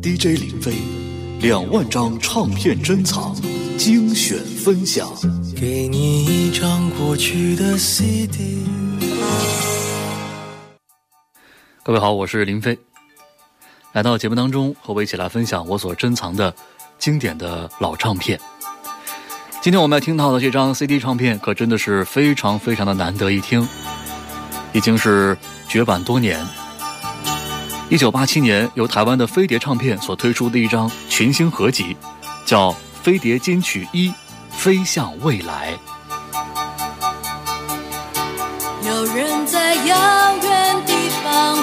DJ 林飞，两万张唱片珍藏，精选分享。给你一张过去的 CD。各位好，我是林飞，来到节目当中，和我一起来分享我所珍藏的经典的老唱片。今天我们要听到的这张 CD 唱片，可真的是非常非常的难得一听，已经是绝版多年。一九八七年，由台湾的飞碟唱片所推出的一张群星合集，叫《飞碟金曲一：飞向未来》。有人在遥远地方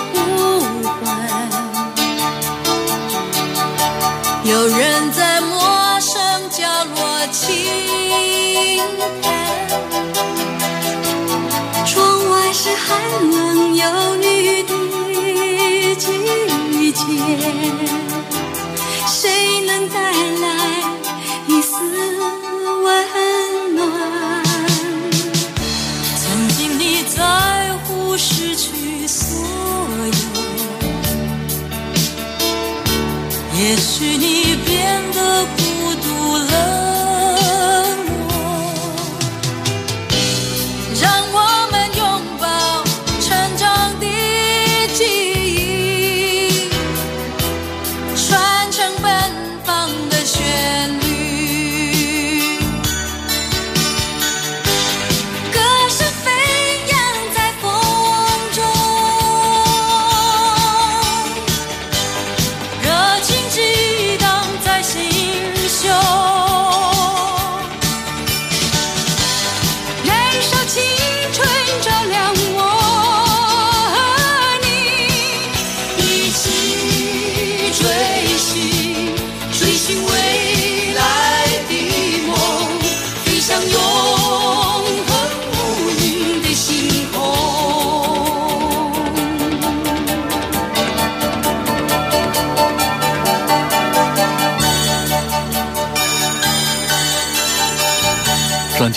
也许你变得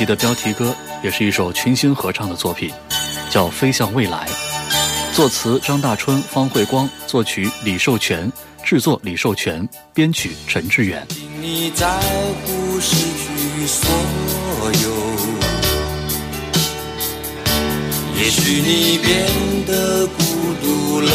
的标题歌也是一首群星合唱的作品，叫《飞向未来》，作词张大春、方慧光，作曲李寿全，制作李寿全，编曲陈志远。你在乎失去所有，也许你变得孤独了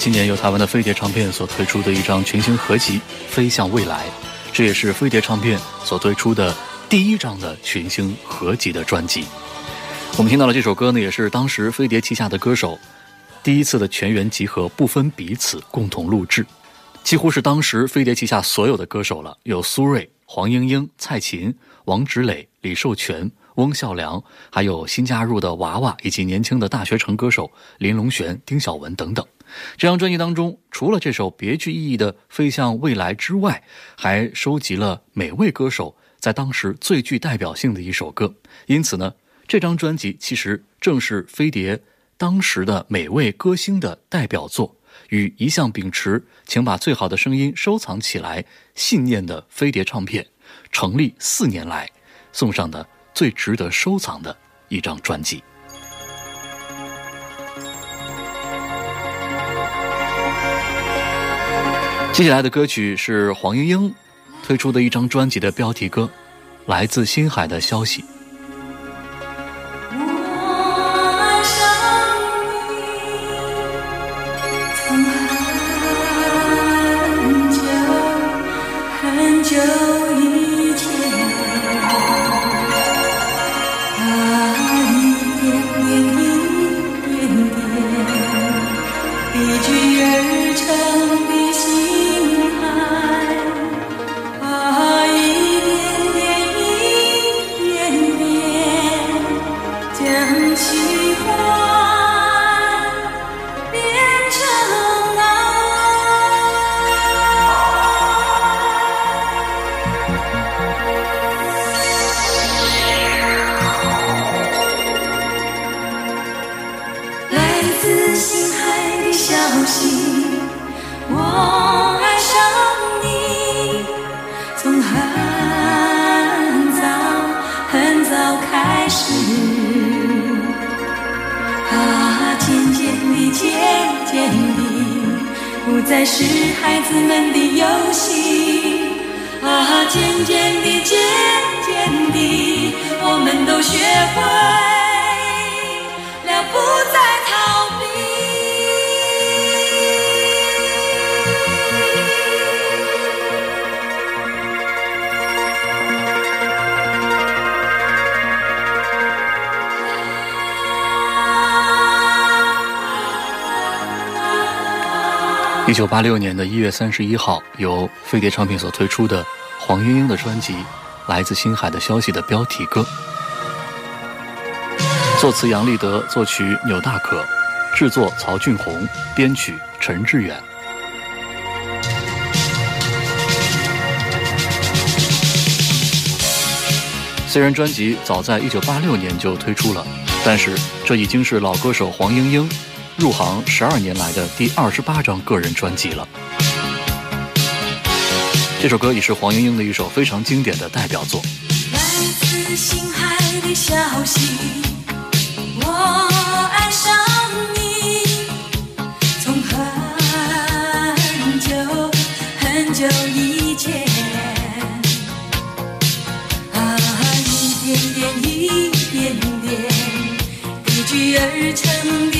今年由台湾的飞碟唱片所推出的一张群星合集《飞向未来》，这也是飞碟唱片所推出的第一张的群星合集的专辑。我们听到了这首歌呢，也是当时飞碟旗下的歌手第一次的全员集合，不分彼此共同录制，几乎是当时飞碟旗下所有的歌手了，有苏芮、黄莺莺、蔡琴、王芷蕾、李寿全、翁孝良，还有新加入的娃娃以及年轻的大学城歌手林隆璇、丁晓雯等等。这张专辑当中，除了这首别具意义的《飞向未来》之外，还收集了每位歌手在当时最具代表性的一首歌。因此呢，这张专辑其实正是飞碟当时的每位歌星的代表作。与一向秉持“请把最好的声音收藏起来”信念的飞碟唱片，成立四年来送上的最值得收藏的一张专辑。接下来的歌曲是黄莺莺推出的一张专辑的标题歌，《来自星海的消息》。一九八六年的一月三十一号，由飞碟唱片所推出的黄莺莺的专辑《来自星海的消息》的标题歌，作词杨立德，作曲钮大可，制作曹俊宏，编曲陈志远。虽然专辑早在一九八六年就推出了，但是这已经是老歌手黄莺莺入行十二年来的第二十八张个人专辑了。这首歌也是黄莺莺的一首非常经典的代表作。来自星海的消息，我爱上你，从很久很久以前，啊，一点点一点点汇聚而成的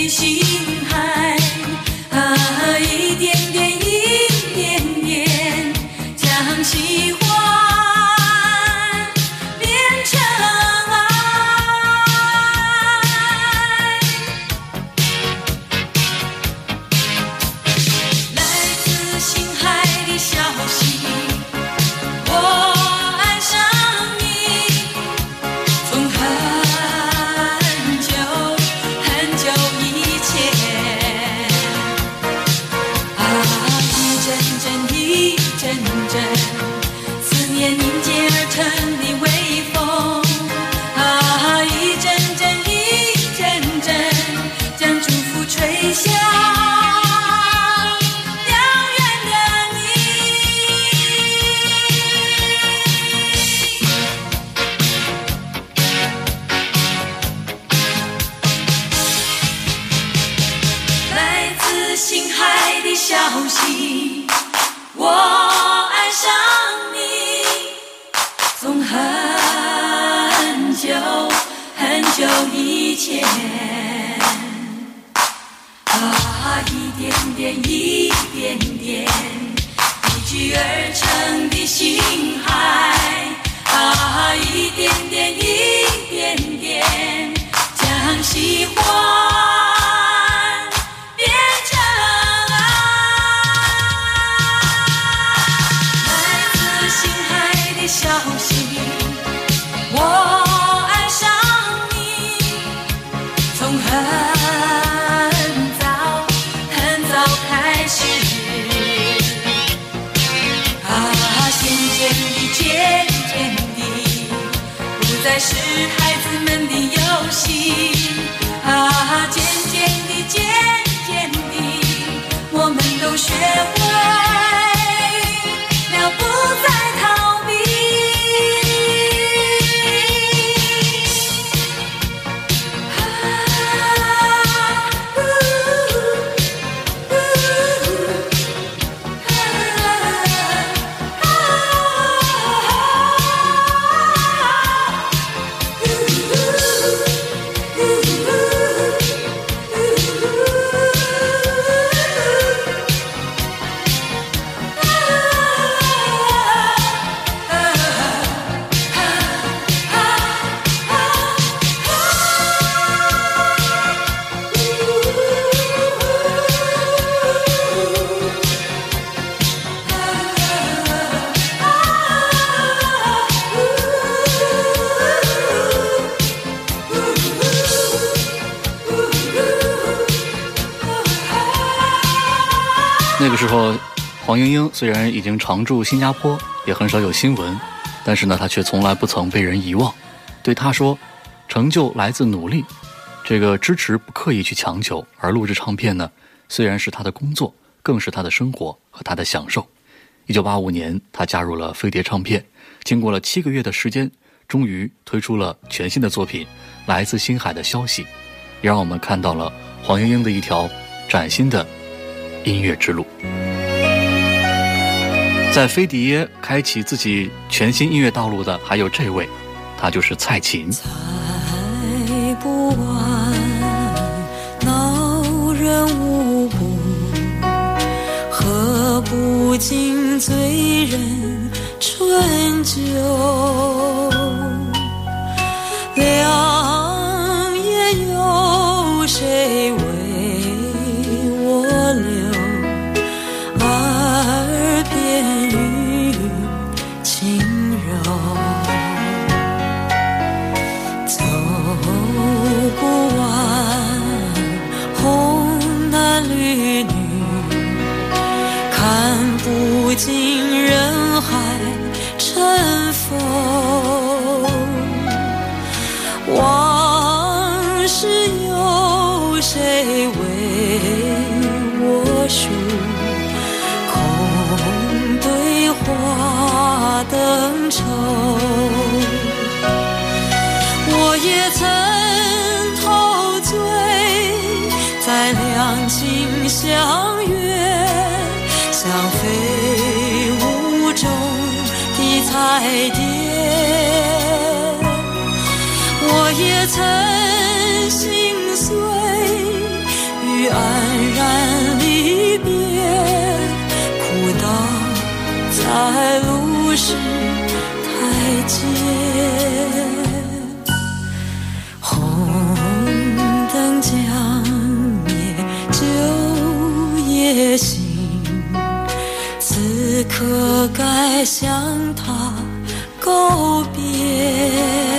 虽然已经常驻新加坡，也很少有新闻，但是呢，他却从来不曾被人遗忘。对他说：“成就来自努力，这个支持不刻意去强求，而录制唱片呢，虽然是他的工作，更是他的生活和他的享受。”一九八五年，他加入了飞碟唱片，经过了七个月的时间，终于推出了全新的作品《来自星海的消息》，也让我们看到了黄莺莺的一条崭新的音乐之路。在飞碟开启自己全新音乐道路的还有这位，他就是蔡琴。猜不完，恼人无不，喝不尽醉人春酒。良夜有谁为不尽的彩蝶。我也曾心碎与黯然离别，哭倒在路是台阶。红灯将灭，酒也醒，此刻该向他告别。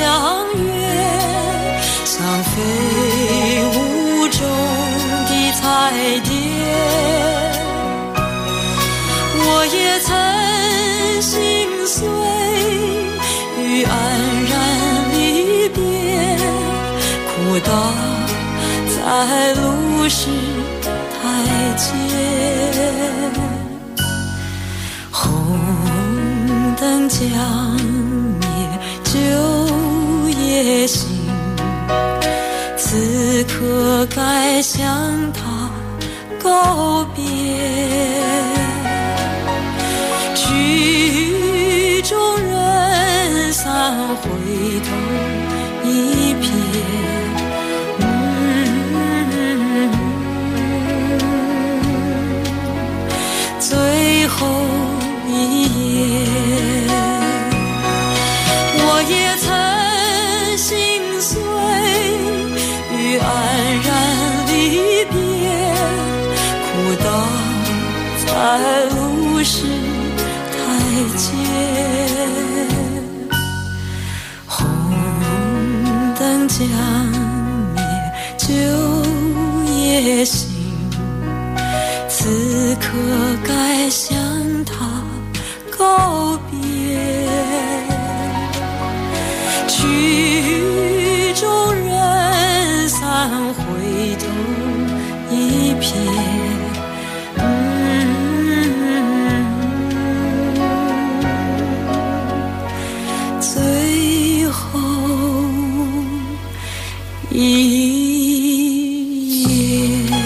相约、像飞舞中的彩蝶。我也曾心碎于黯然离别，哭倒在路是台阶。红灯将，此刻该向他告别。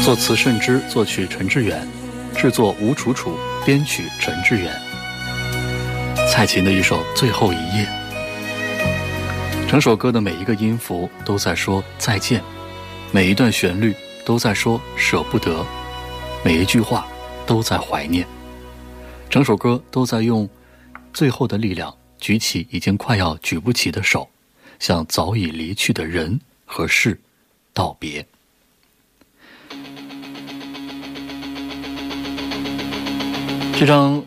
作词盛之，作曲陈志远，制作吴楚楚，编曲陈志远。蔡琴的一首《最后一页》，整首歌的每一个音符都在说再见，每一段旋律都在说舍不得，每一句话都在怀念，整首歌都在用最后的力量举起已经快要举不起的手，向早已离去的人和事道别。这张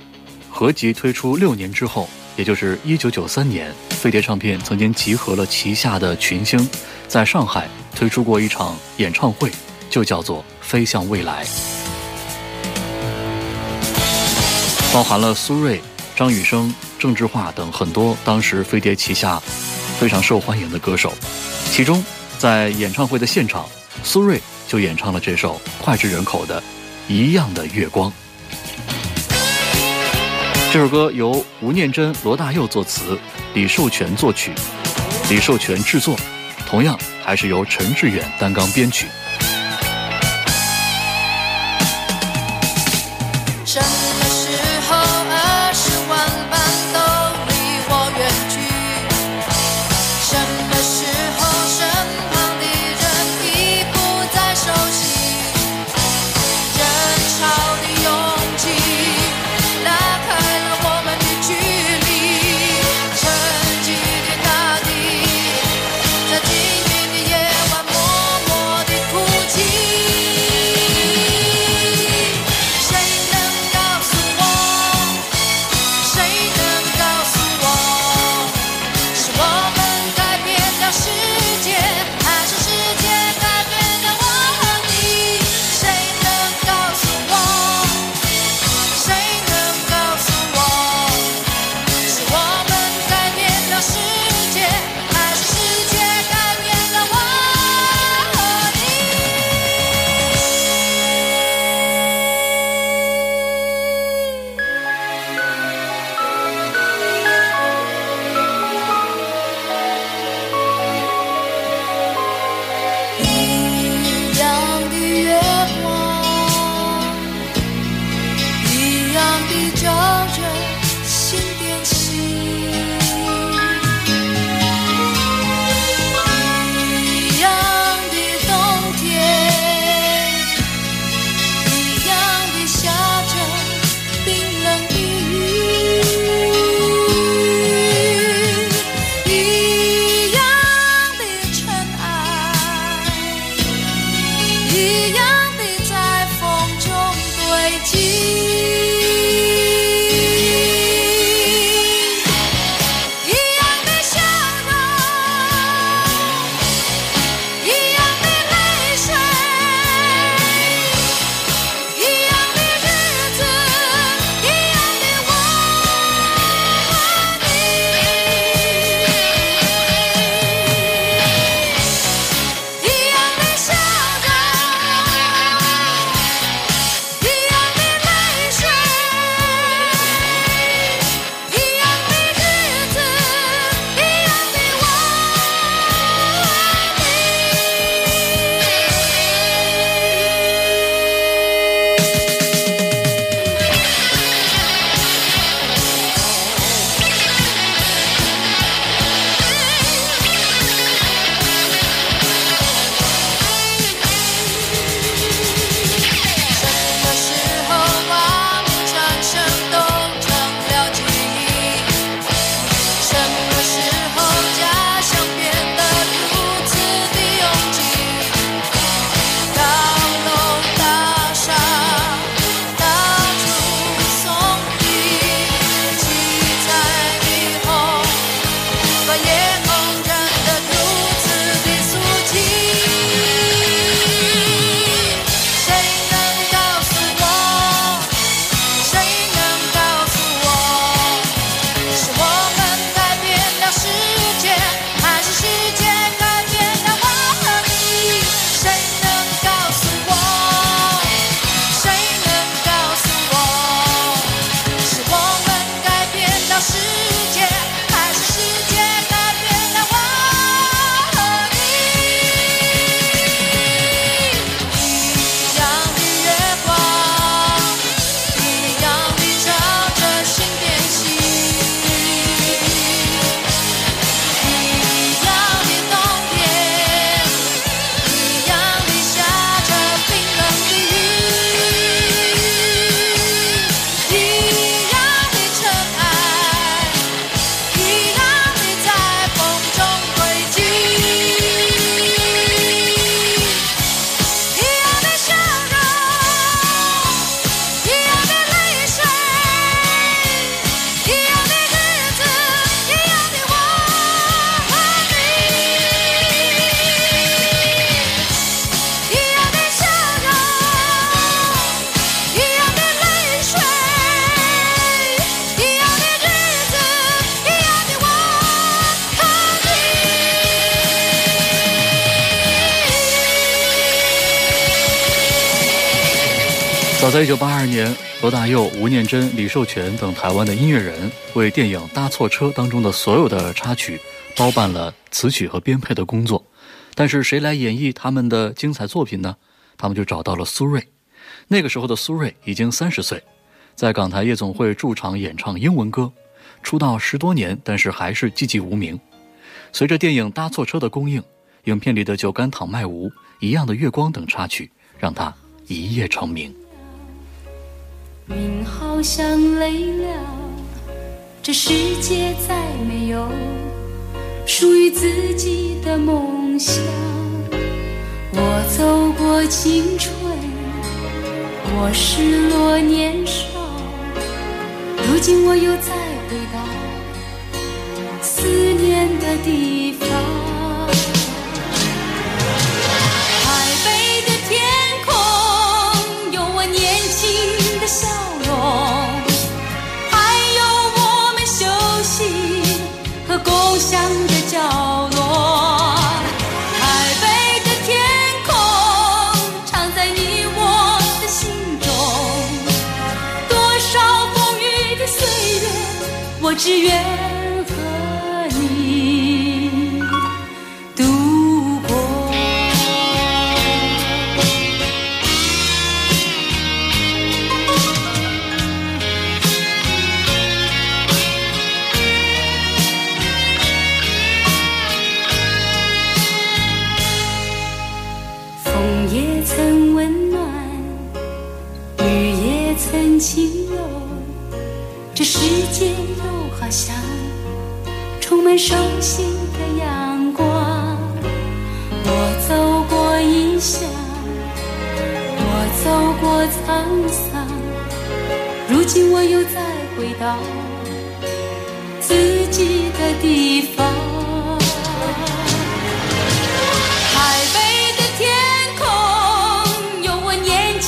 合集推出六年之后，也就是一九九三年，飞碟唱片曾经集合了旗下的群星，在上海推出过一场演唱会，就叫做《飞向未来》，包含了苏芮、张雨生、郑智化等很多当时飞碟旗下非常受欢迎的歌手。其中，在演唱会的现场，苏芮就演唱了这首脍炙人口的《一样的月光》。这首歌由吴念真、罗大佑作词，李寿全作曲，李寿全制作，同样还是由陈志远担纲编曲。罗大佑、吴念真、李寿全等台湾的音乐人为电影《搭错车》当中的所有的插曲包办了词曲和编配的工作。但是谁来演绎他们的精彩作品呢？他们就找到了苏芮。那个时候的苏芮已经三十岁，在港台夜总会驻场演唱英文歌，出道十多年，但是还是寂寂无名。随着电影《搭错车》的公映，影片里的《酒干倘卖无》《一样的月光》等插曲，让他一夜成名。云好像累了，这世界再没有属于自己的梦想。我走过青春，我失落年少，如今我又再回到思念的地方。又再回到自己的地方。台北的天空有我年轻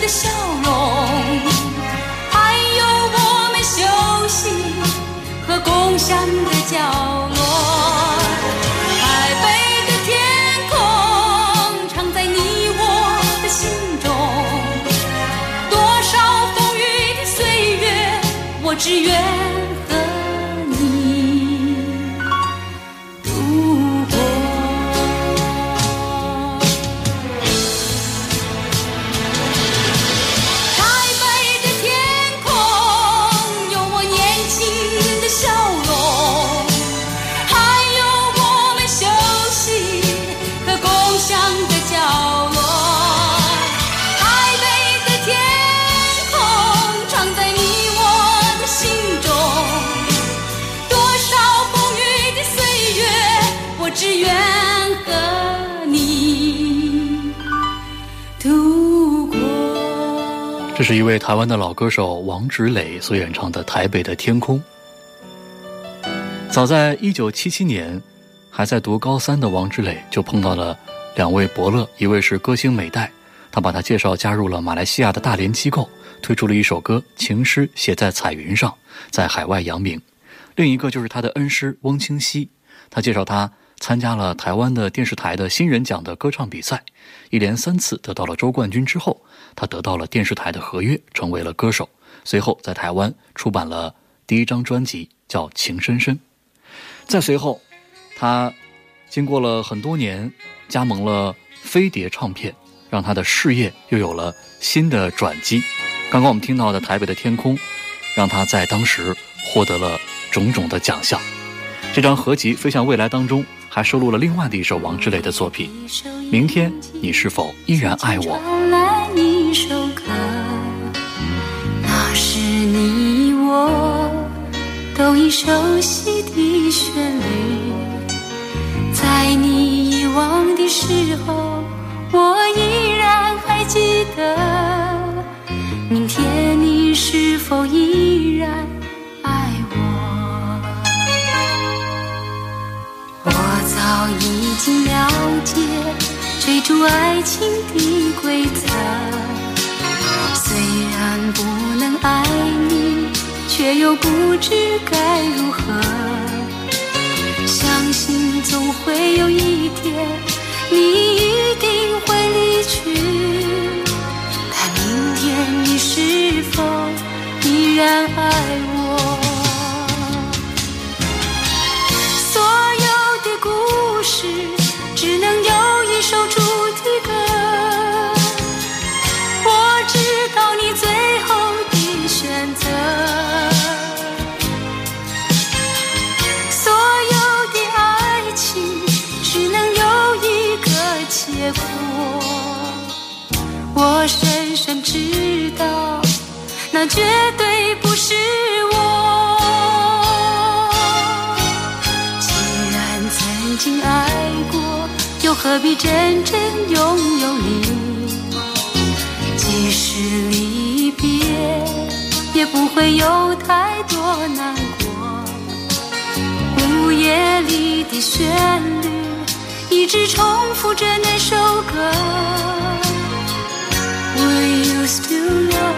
的笑容，还有我们休息和共享的角只愿是一位台湾的老歌手王芷磊所演唱的《台北的天空》。早在1977年，还在读高三的王芷磊就碰到了两位伯乐，一位是歌星美代，他把他介绍加入了马来西亚的大连机构，推出了一首歌《情诗写在彩云上》，在海外扬名；另一个就是他的恩师翁清溪，他介绍他参加了台湾的电视台的新人奖的歌唱比赛，一连三次得到了周冠军之后，他得到了电视台的合约，成为了歌手。随后在台湾出版了第一张专辑，叫《情深深》。再随后，他经过了很多年，加盟了飞碟唱片，让他的事业又有了新的转机。刚刚我们听到的《台北的天空》，让他在当时获得了种种的奖项。这张合集《飞向未来》当中还收录了另外的一首王志磊的作品《明天你是否依然爱我》。首歌，那是你我都已熟悉的旋律。在你遗忘的时候，我依然还记得。明天你是否依然爱我？我早已经了解追逐爱情的规则，不能爱你，却又不知该如何。相信总会有一天，你一定会离去。但明天你是否依然爱我？所有的故事只能有一首。那绝对不是我。既然曾经爱过，又何必真正拥有你？即使离别，也不会有太多难过。午夜里的旋律，一直重复着那首歌。Will you still love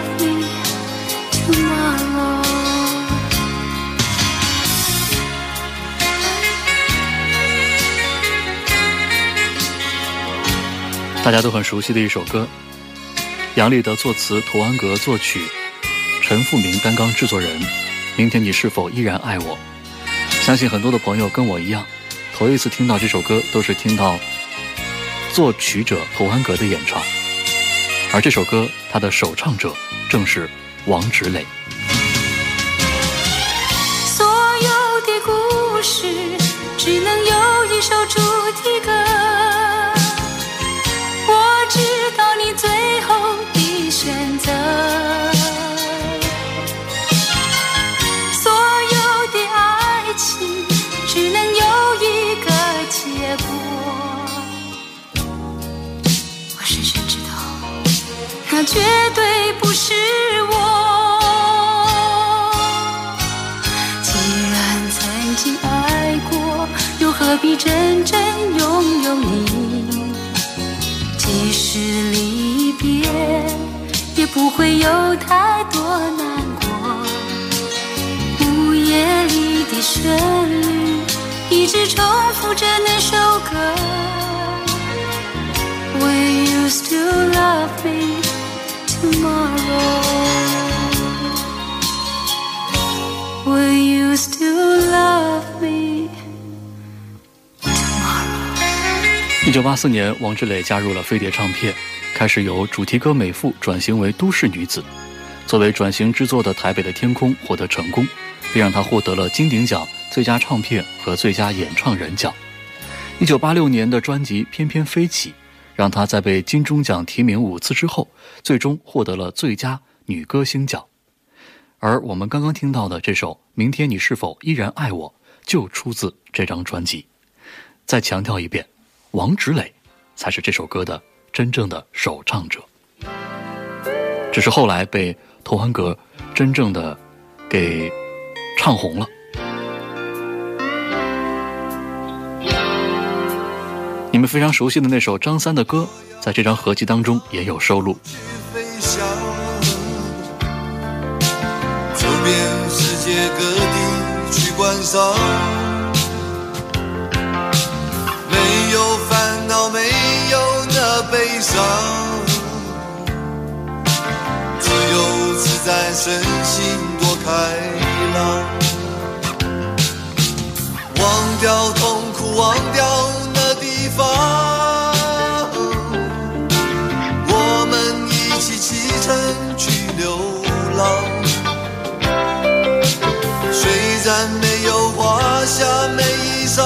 大家都很熟悉的一首歌，杨立德作词，童安格作曲，陈复明担纲制作人。明天你是否依然爱我？相信很多的朋友跟我一样，头一次听到这首歌都是听到作曲者童安格的演唱，而这首歌它的首唱者正是王芷磊。所有的故事只能有一首主题歌。旋律，一直重复着那首歌。Will you still love me tomorrow? Will you still love me tomorrow? 一九八四年，王芷磊加入了飞碟唱片，开始由主题歌美妇转型为都市女子。作为转型之作的《台北的天空》获得成功，并让她获得了金鼎奖最佳唱片和最佳演唱人奖。一九八六年的专辑《翩翩飞起》，让她在被金钟奖提名五次之后，最终获得了最佳女歌星奖。而我们刚刚听到的这首《明天你是否依然爱我》，就出自这张专辑。再强调一遍，王芷磊才是这首歌的真正的首唱者，只是后来被童安格真正的给唱红了。你们非常熟悉的那首张三的歌，在这张合集当中也有收录。飞翔，走遍世界各地去观赏，没有烦恼，没有那悲伤，自由自在，身心多开朗，忘掉痛苦，忘掉那地方。我们一起启程去流浪。虽然没有华厦美衣裳，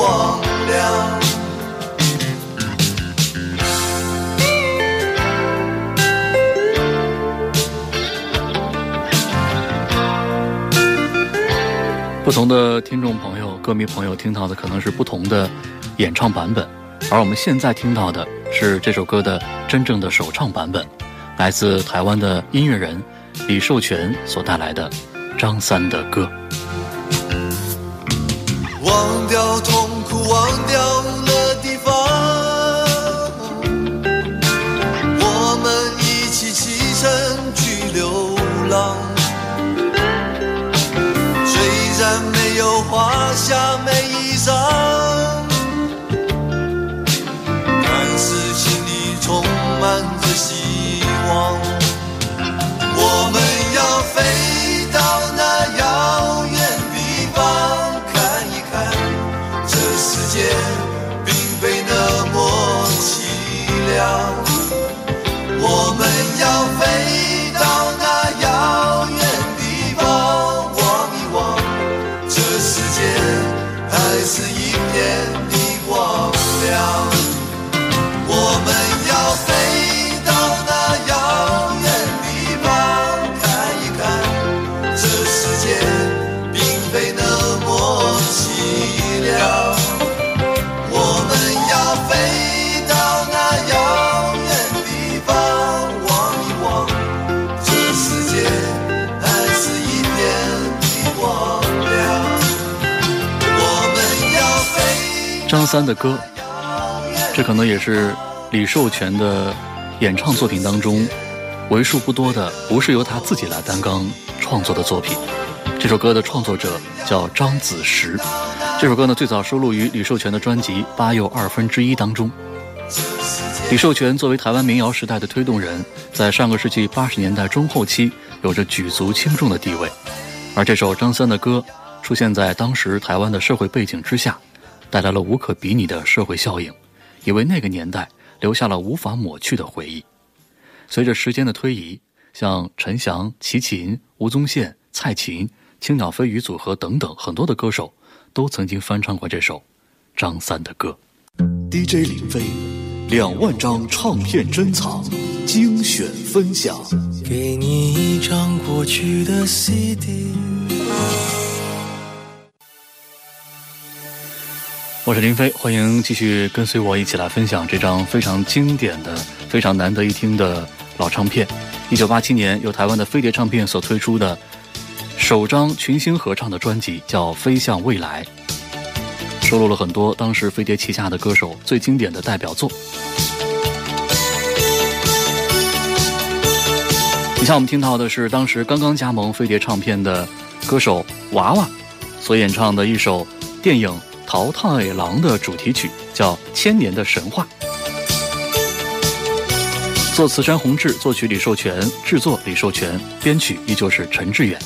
光亮。不同的听众朋友、歌迷朋友听到的可能是不同的演唱版本，而我们现在听到的是这首歌的真正的首唱版本，来自台湾的音乐人李寿全所带来的张三的歌。忘掉痛，忘掉三的歌，这可能也是李寿全的演唱作品当中为数不多的不是由他自己来担纲创作的作品。这首歌的创作者叫张子时，这首歌呢最早收录于李寿全的专辑《八又二分之一》当中。李寿全作为台湾民谣时代的推动人，在上个世纪八十年代中后期有着举足轻重的地位，而这首张三的歌出现在当时台湾的社会背景之下，带来了无可比拟的社会效应，也为那个年代留下了无法抹去的回忆。随着时间的推移，像陈翔、齐秦、吴宗宪、蔡琴、青鸟飞鱼组合等等很多的歌手，都曾经翻唱过这首张三的歌。DJ 林飞，两万张唱片珍藏，精选分享。给你一张过去的 CD。我是林飞，欢迎继续跟随我一起来分享这张非常经典的、非常难得一听的老唱片。一九八七年由台湾的飞碟唱片所推出的首张群星合唱的专辑，叫《飞向未来》，收录了很多当时飞碟旗下的歌手最经典的代表作。以下我们听到的是当时刚刚加盟飞碟唱片的歌手娃娃所演唱的一首电影《桃太郎》的主题曲，叫《千年的神话》。作词山弘志，作曲李寿全，制作李寿全，编曲依旧是陈志远。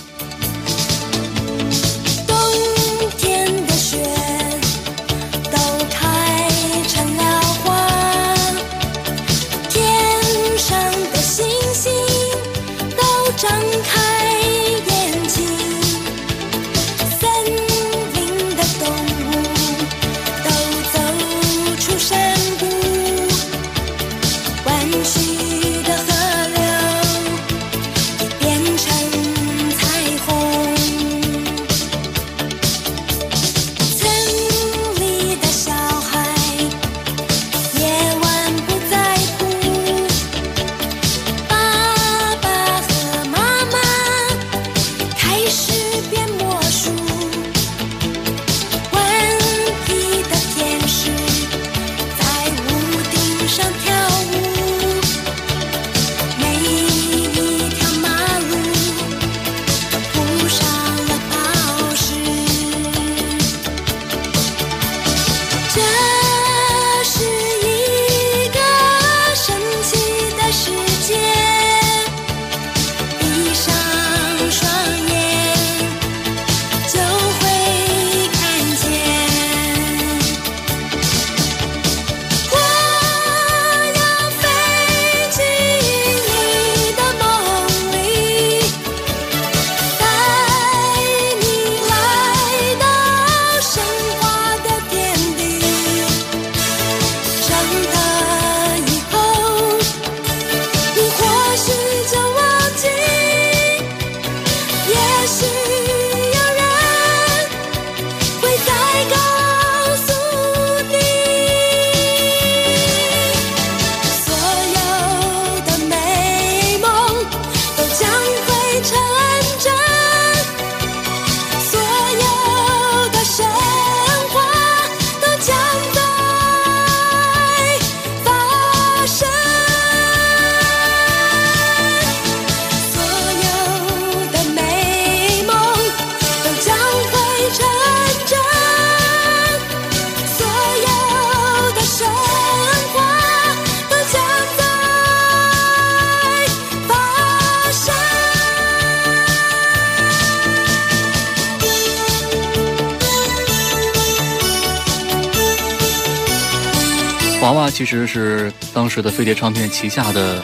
娃娃其实是当时的飞碟唱片旗下的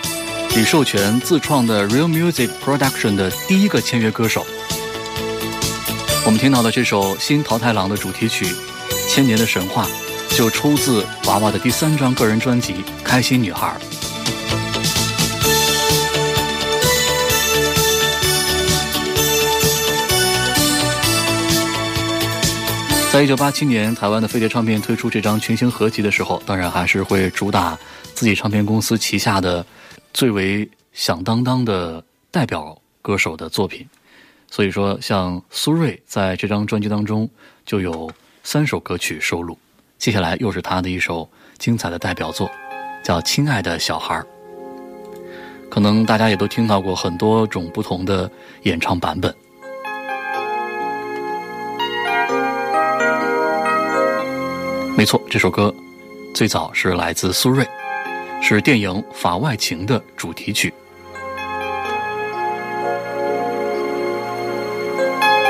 李寿全自创的 Real Music Production 的第一个签约歌手。我们听到的这首《新桃太郎》的主题曲《千年的神话》，就出自娃娃的第三张个人专辑《开心女孩》。在一九八七年，台湾的飞碟唱片推出这张全新合集的时候，当然还是会主打自己唱片公司旗下的最为响当当的代表歌手的作品。所以说，像苏芮在这张专辑当中就有三首歌曲收录。接下来又是他的一首精彩的代表作，叫《亲爱的小孩儿》。可能大家也都听到过很多种不同的演唱版本。没错，这首歌最早是来自苏芮，是电影《法外情》的主题曲。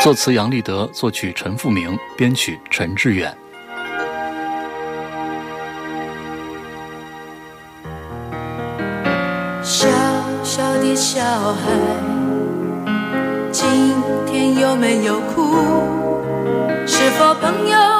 作词杨立德，作曲陈复明，编曲陈志远。小小的小孩，今天有没有哭？是否朋友，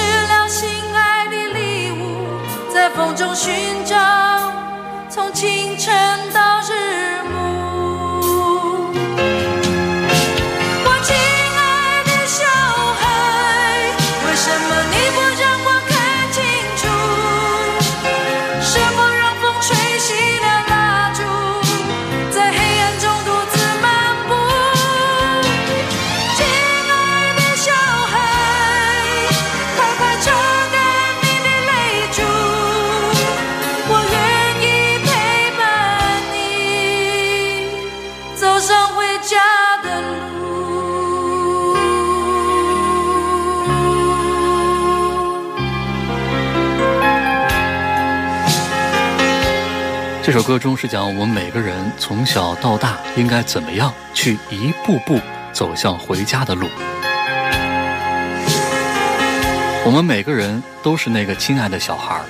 风中寻找，从清晨到这首歌中是讲我们每个人从小到大应该怎么样去一步步走向回家的路。我们每个人都是那个亲爱的小孩儿，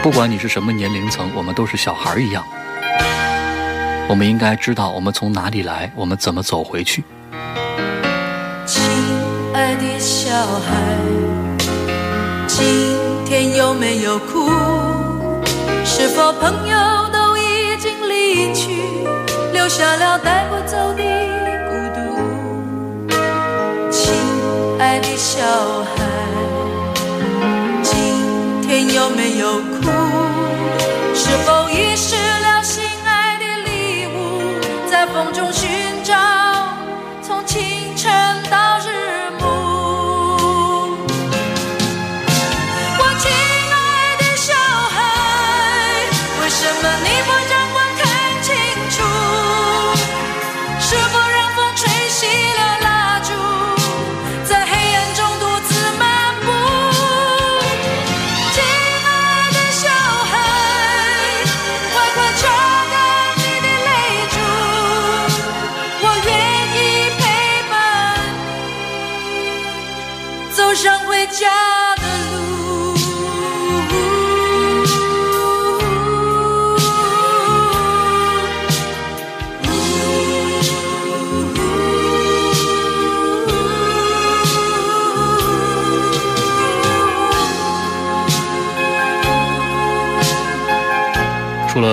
不管你是什么年龄层，我们都是小孩儿一样。我们应该知道我们从哪里来，我们怎么走回去。亲爱的小孩，今天有没有哭？是否朋友都已经离去，留下了带不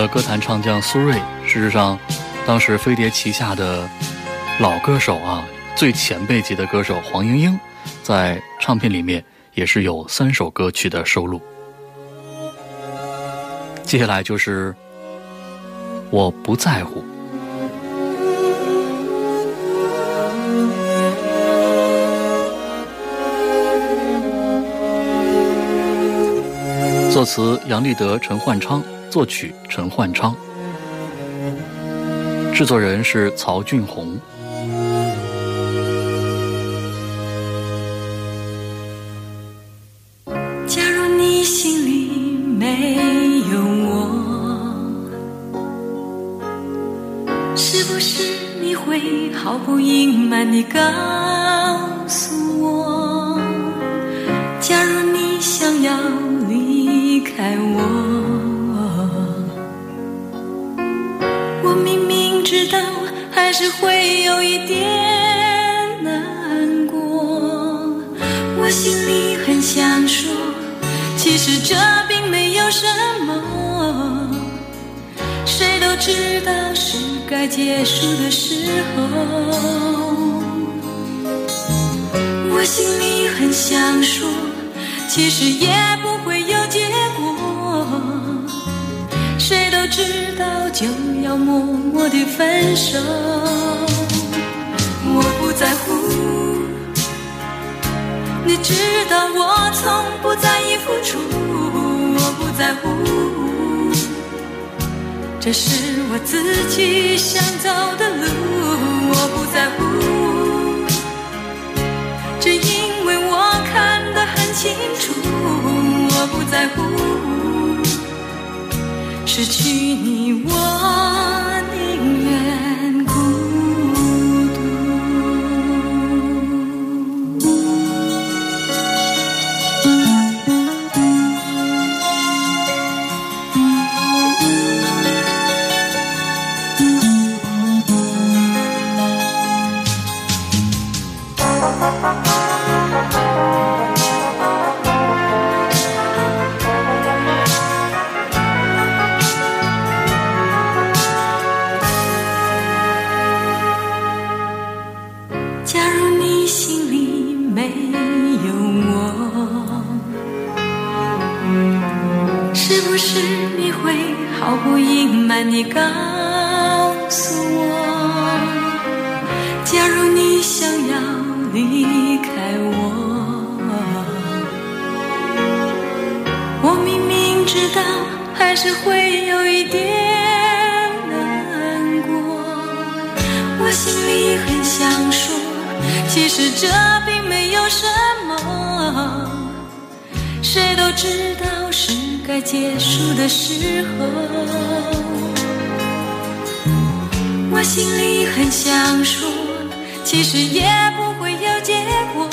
歌坛唱将苏芮，事实上，当时飞碟旗下的老歌手啊，最前辈级的歌手黄莺莺，在唱片里面也是有三首歌曲的收录。接下来就是我不在乎。作词杨立德、陈焕昌，作曲陈焕昌，制作人是曹俊宏。假如你心里没有我，是不是你会毫不隐瞒地告是会有一点难过。我心里很想说，其实这并没有什么，谁都知道是该结束的时候。我心里很想说，其实也不会就要默默地分手。我不在乎。你知道我从不在意付出，我不在乎，这是我自己想走的路，我不在乎，只因为我看得很清楚，我不在乎，失去你我宁愿孤独。时候。我心里很想说，其实也不会有结果，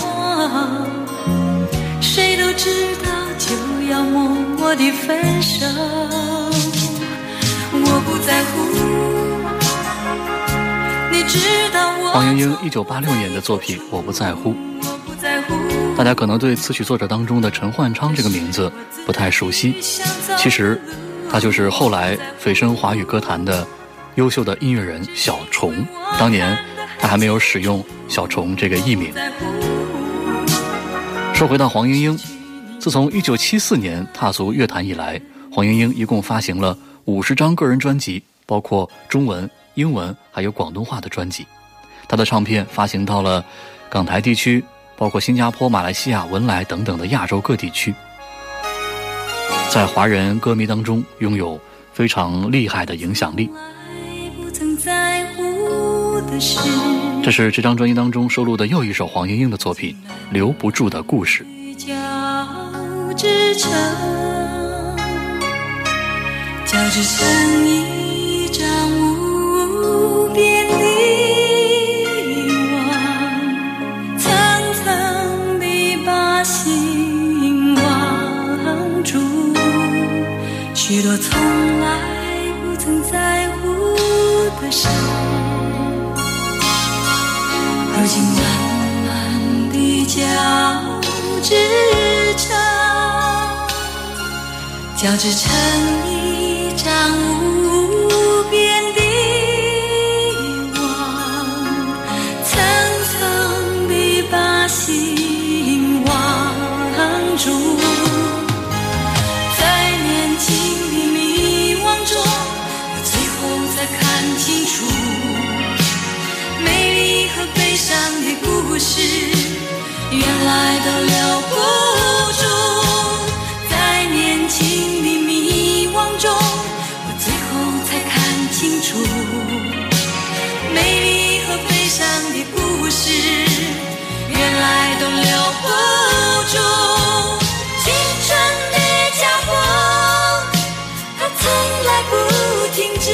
谁都知道就要默默地分手。我不在乎。你知道我黄莺莺一九八六年的作品《我不在乎》，我不在乎。大家可能对词曲作者当中的陈焕昌这个名字不太熟悉，其实他就是后来蜚声华语歌坛的优秀的音乐人小虫。当年他还没有使用小虫这个艺名。说回到黄莺莺，自从一九七四年踏足乐坛以来，黄莺莺一共发行了五十张个人专辑，包括中文、英文还有广东话的专辑。她的唱片发行到了港台地区，包括新加坡、马来西亚、文莱等等的亚洲各地区，在华人歌迷当中拥有非常厉害的影响力。这是这张专辑当中收录的又一首黄莺莺的作品《留不住的故事》。交织成一张无边的交织成一张无边的网，层层地把心网住。在年轻的迷惘中，最后才看清楚，美丽和悲伤的故事，原来都留不不住。青春的脚步，它从来不停止。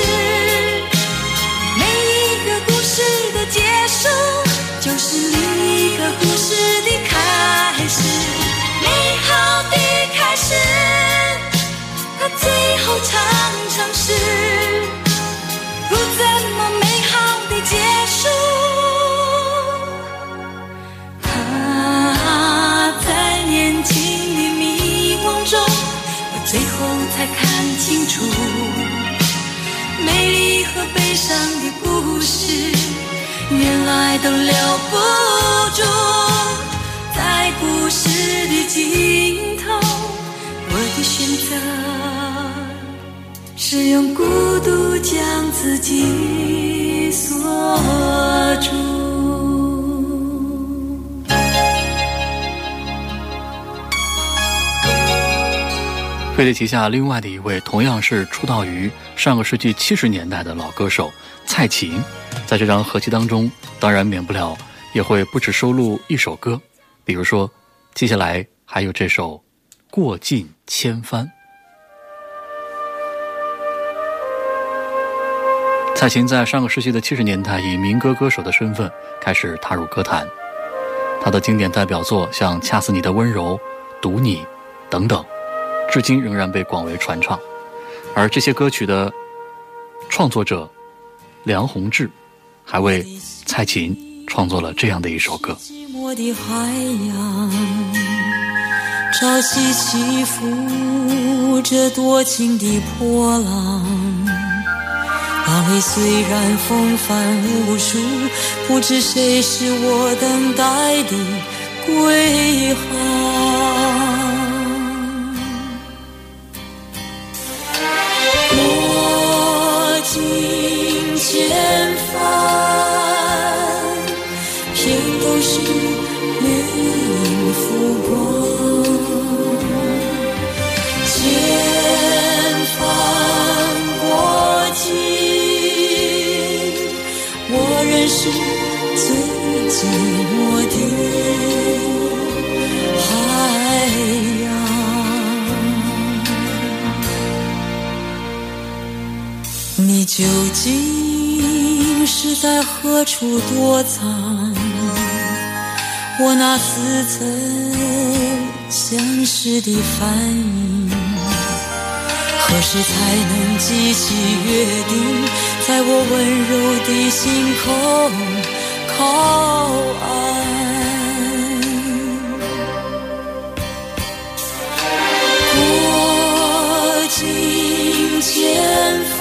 每一个故事的结束，就是另一个故事的开始。美好的开始，它最后才看清楚。美丽和悲伤的故事，原来都留不住。在故事的尽头，我的选择是用孤独将自己锁住。费列旗下另外的一位同样是出道于上个世纪七十年代的老歌手蔡琴，在这张合集当中，当然免不了也会不止收录一首歌，比如说接下来还有这首《过尽千帆》。蔡琴在上个世纪的七十年代以民歌歌手的身份开始踏入歌坛，她的经典代表作像《恰似你的温柔》《读你》等等。至今仍然被广为传唱，而这些歌曲的创作者梁宏志，还为蔡琴创作了这样的一首歌。寂寞的海洋，潮汐起伏着多情的波浪。浪里虽然风帆无数，不知谁是我等待的归航。是在何处躲藏？我那似曾相识的反应，何时才能记起约定，在我温柔的心口靠岸？过尽千帆，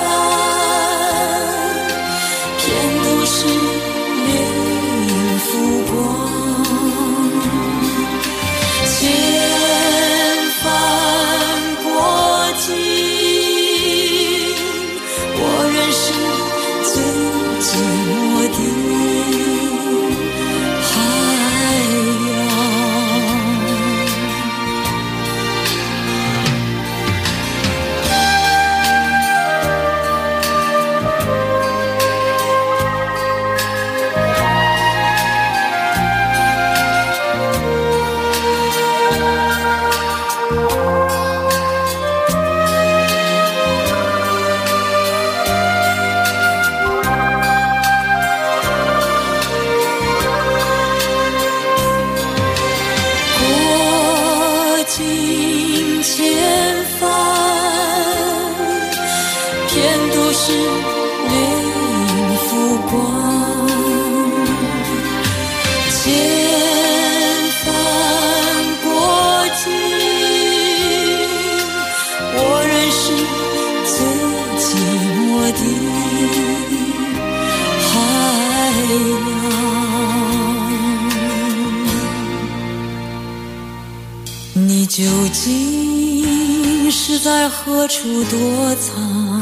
今是在何处躲藏？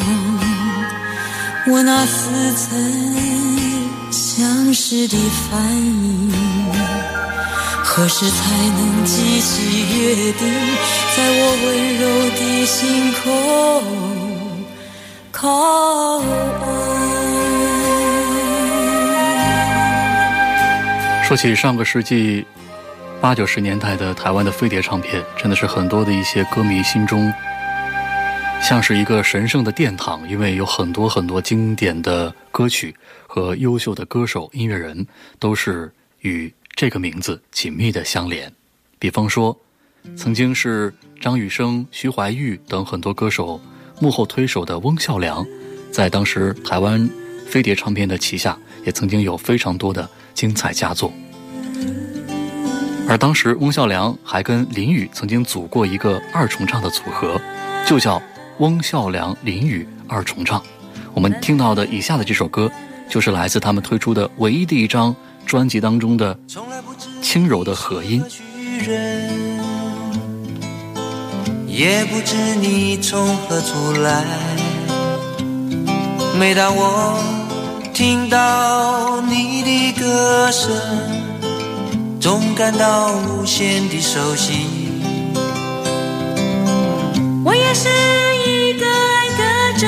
我那似曾相识的翻影何时才能记起约定在我温柔的心口靠岸。说起上个世纪八九十年代的台湾的飞碟唱片，真的是很多的一些歌迷心中像是一个神圣的殿堂，因为有很多很多经典的歌曲和优秀的歌手、音乐人都是与这个名字紧密的相连。比方说，曾经是张雨生、徐怀钰等很多歌手幕后推手的翁孝良，在当时台湾飞碟唱片的旗下，也曾经有非常多的精彩佳作。而当时翁孝良还跟林雨曾经组过一个二重唱的组合，就叫翁孝良林雨二重唱，我们听到的以下的这首歌就是来自他们推出的唯一的一张专辑当中的轻柔的和音。巨人。也不知你从何处来。每当我听到你的歌声。总感到无限的熟悉。我也是一个爱歌者，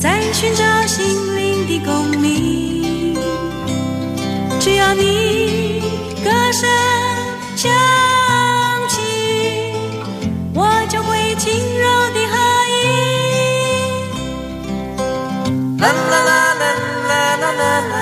在寻找心灵的共鸣。只要你歌声响起，我就会轻柔的和音。啦啦啦啦啦啦啦啦。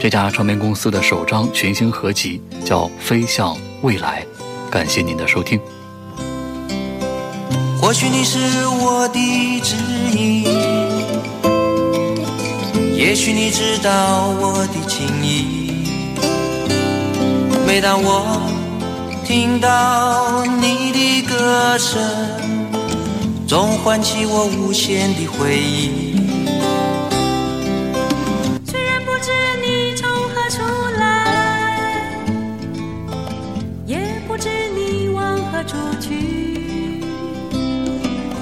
这家唱片公司的首张群星合集叫《飞向未来》，感谢您的收听。或许你是我的知音，也许你知道我的情意。每当我听到你的歌声，总唤起我无限的回忆。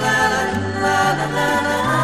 啦啦